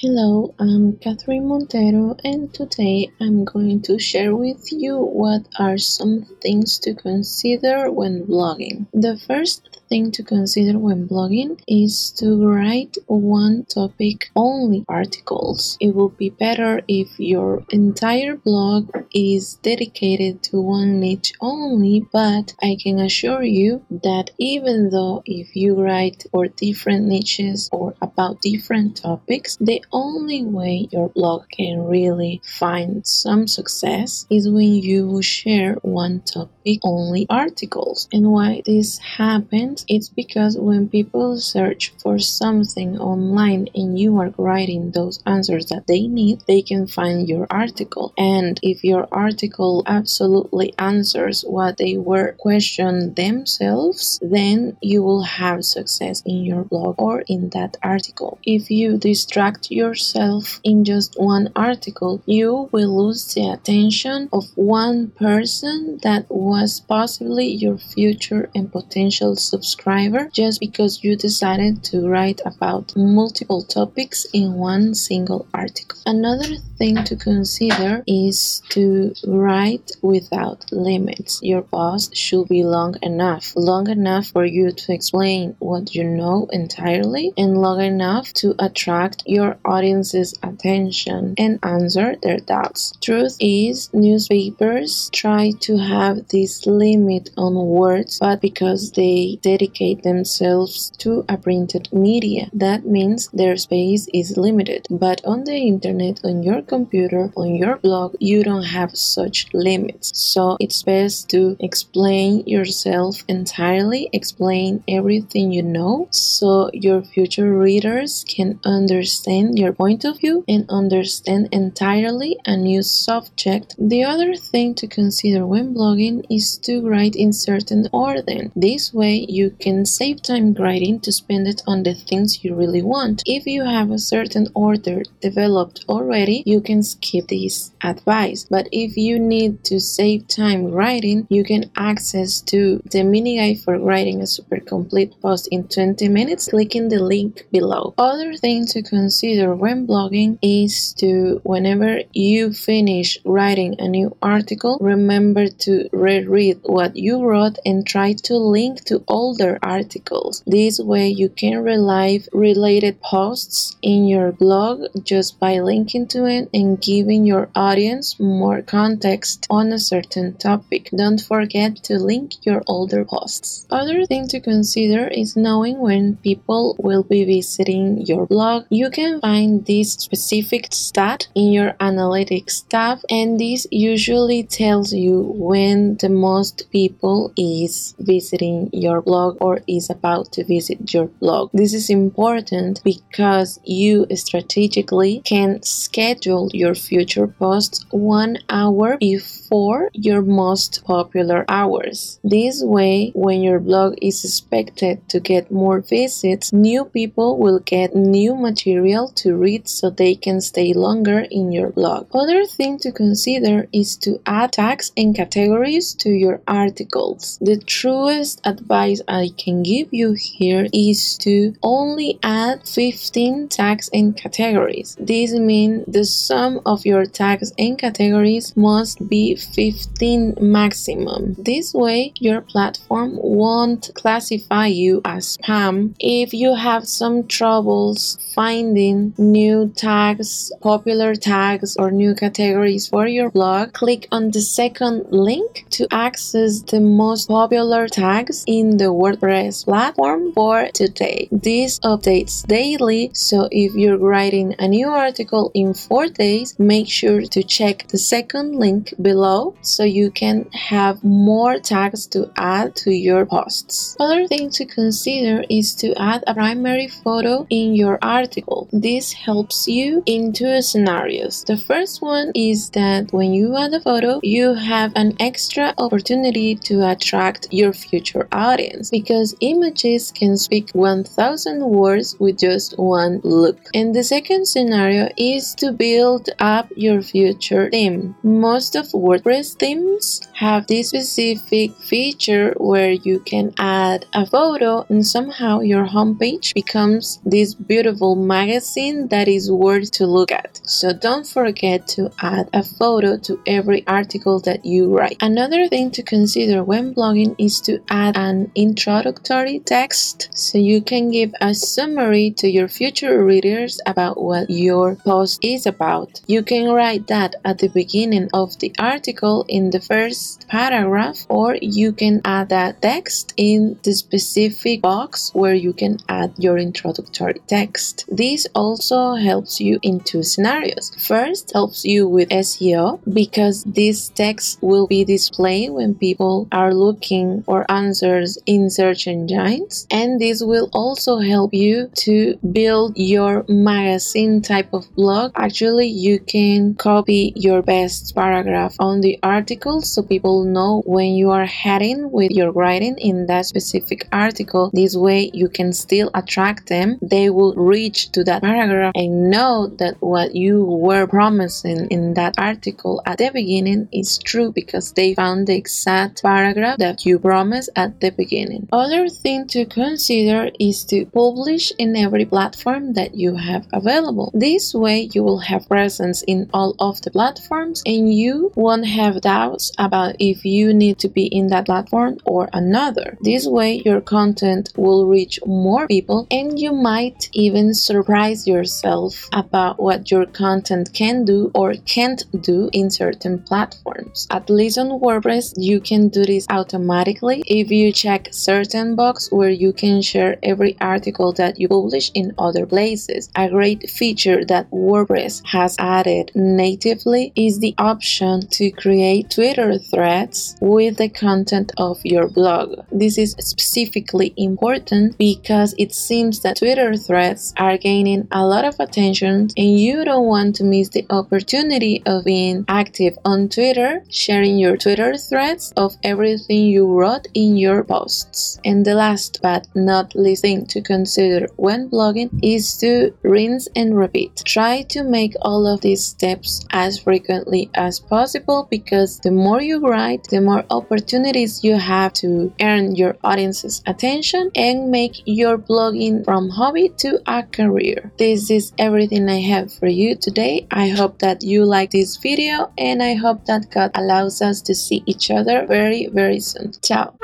Hello, I'm Catherine Montero, and today I'm going to share with you what are some things to consider when blogging. The first thing to consider when blogging is to write one topic only articles. It will be better if your entire blog is dedicated to one niche only, but I can assure you that even though if you write for different niches or about different topics, the only way your blog can really find some success is when you share one topic only articles. And why this happens, it's because when people search for something online and you are writing those answers that they need, they can find your article. And if your article absolutely answers what they were questioned themselves, then you will have success in your blog or in that article. If you distract yourself in just one article, you will lose the attention of one person that was possibly your future and potential subscriber just because you decided to write about multiple topics in one single article. Another thing to consider is to write without limits. Your post should be long enough, long enough for you to explain what you know entirely and long enough to attract your audience's attention and answer their doubts. Truth is, newspapers try to have this limit on words, but because they dedicate themselves to a printed media, that means their space is limited. But on the internet, on your computer, on your blog, you don't have such limits. So it's best to explain yourself entirely, explain everything you know, so your future readers can understand your point of view and understand entirely a new subject. The other thing to consider when blogging is to write in certain order. This way you can save time writing to spend it on the things you really want. If you have a certain order developed already, you can skip this advice. But if you need to save time writing, you can access to the mini guide for writing a super complete post in 20 minutes clicking the link below. Other thing to consider when blogging is to whenever you finish writing a new article, remember to reread what you wrote and try to link to older articles. This way you can relive related posts in your blog just by linking to it and giving your audience more context on a certain topic. Don't forget to link your older posts. Other thing to consider is knowing when people will be visiting your blog. You can find this specific stat in your analytics tab and this usually tells you when the most people is visiting your blog or is about to visit your blog. This is important because you strategically can schedule your future posts one hour before your most popular hours. This way, when your blog is expected to get more visits, new people will get new material to read so they can stay longer in your blog. Other thing to consider is to add tags and categories to your articles. The truest advice I can give you here is to only add 15 tags and categories. This means the sum of your tags and categories must be 15 maximum. This way, your platform won't classify you as spam if you have some troubles finding new tags, popular tags, or new categories for your blog, click on the second link to access the most popular tags in the WordPress platform for today. This updates daily, so if you're writing a new article in four days, make sure to check the second link below so you can have more tags to add to your posts. Other thing to consider is to add a primary photo in your article. This helps you in two scenarios. The first one is that when you add a photo, you have an extra opportunity to attract your future audience because images can speak 1000 words with just one look. And the second scenario is to build up your future theme. Most of WordPress themes have this specific feature where you can add a photo and somehow your homepage becomes this beautiful magazine that is worth to look at. So don't forget to add a photo to every article that you write. Another thing to consider when blogging is to add an introductory text so you can give a summary to your future readers about what your post is about. You can write that at the beginning of the article in the first paragraph or you can add that text in the specific box where you can add your introductory text. This also helps you in two scenarios. First, helps you with SEO because this text will be displayed when people are looking for answers in search engines, and this will also help you to build your magazine type of blog. Actually, you can copy your best paragraph on the article so people know when you are heading with your writing in that specific article. This way, you can still attract them. They will reach to that paragraph and know that what you were promising in that article at the beginning is true because they found the exact paragraph that you promised at the beginning. Other thing to consider is to publish in every platform that you have available. This way you will have presence in all of the platforms and you won't have doubts about if you need to be in that platform or another. This way your content will reach more people and you might even surprise yourself about what your content can do or can't do in certain platforms. At least on WordPress, you can do this automatically if you check certain box where you can share every article that you publish in other places. A great feature that WordPress has added natively is the option to create Twitter threads with the content of your blog. This is specifically important because it seems that Twitter threads are gaining a lot of attention and you don't want to miss the opportunity of being active on Twitter, sharing your Twitter threads of everything you wrote in your posts. And the last but not least thing to consider when blogging is to rinse and repeat. Try to make all of these steps as frequently as possible because the more you write, the more opportunities you have to earn your audience's attention and make your blogging from hobby to a career. This is everything I have for you today. I hope that you like this video and I hope that God allows us to see each other very very soon. Ciao!